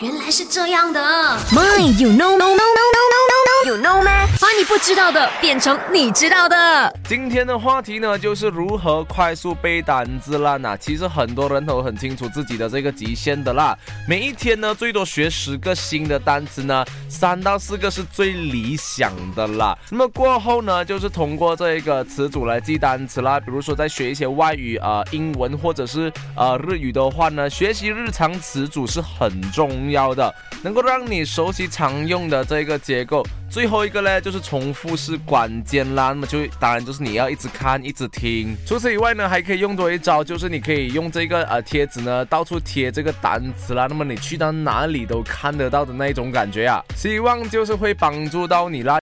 原来是这样的。My, you know, no, no, no, 不知道的变成你知道的。今天的话题呢，就是如何快速背单词啦。那其实很多人都很清楚自己的这个极限的啦。每一天呢，最多学十个新的单词呢，三到四个是最理想的啦。那么过后呢，就是通过这一个词组来记单词啦。比如说在学一些外语啊，英文或者是呃日语的话呢，学习日常词组是很重要的，能够让你熟悉常用的这个结构。最后一个呢，就是重复是关键啦。那么就当然就是你要一直看，一直听。除此以外呢，还可以用多一招，就是你可以用这个呃贴纸呢，到处贴这个单词啦。那么你去到哪里都看得到的那种感觉啊，希望就是会帮助到你啦。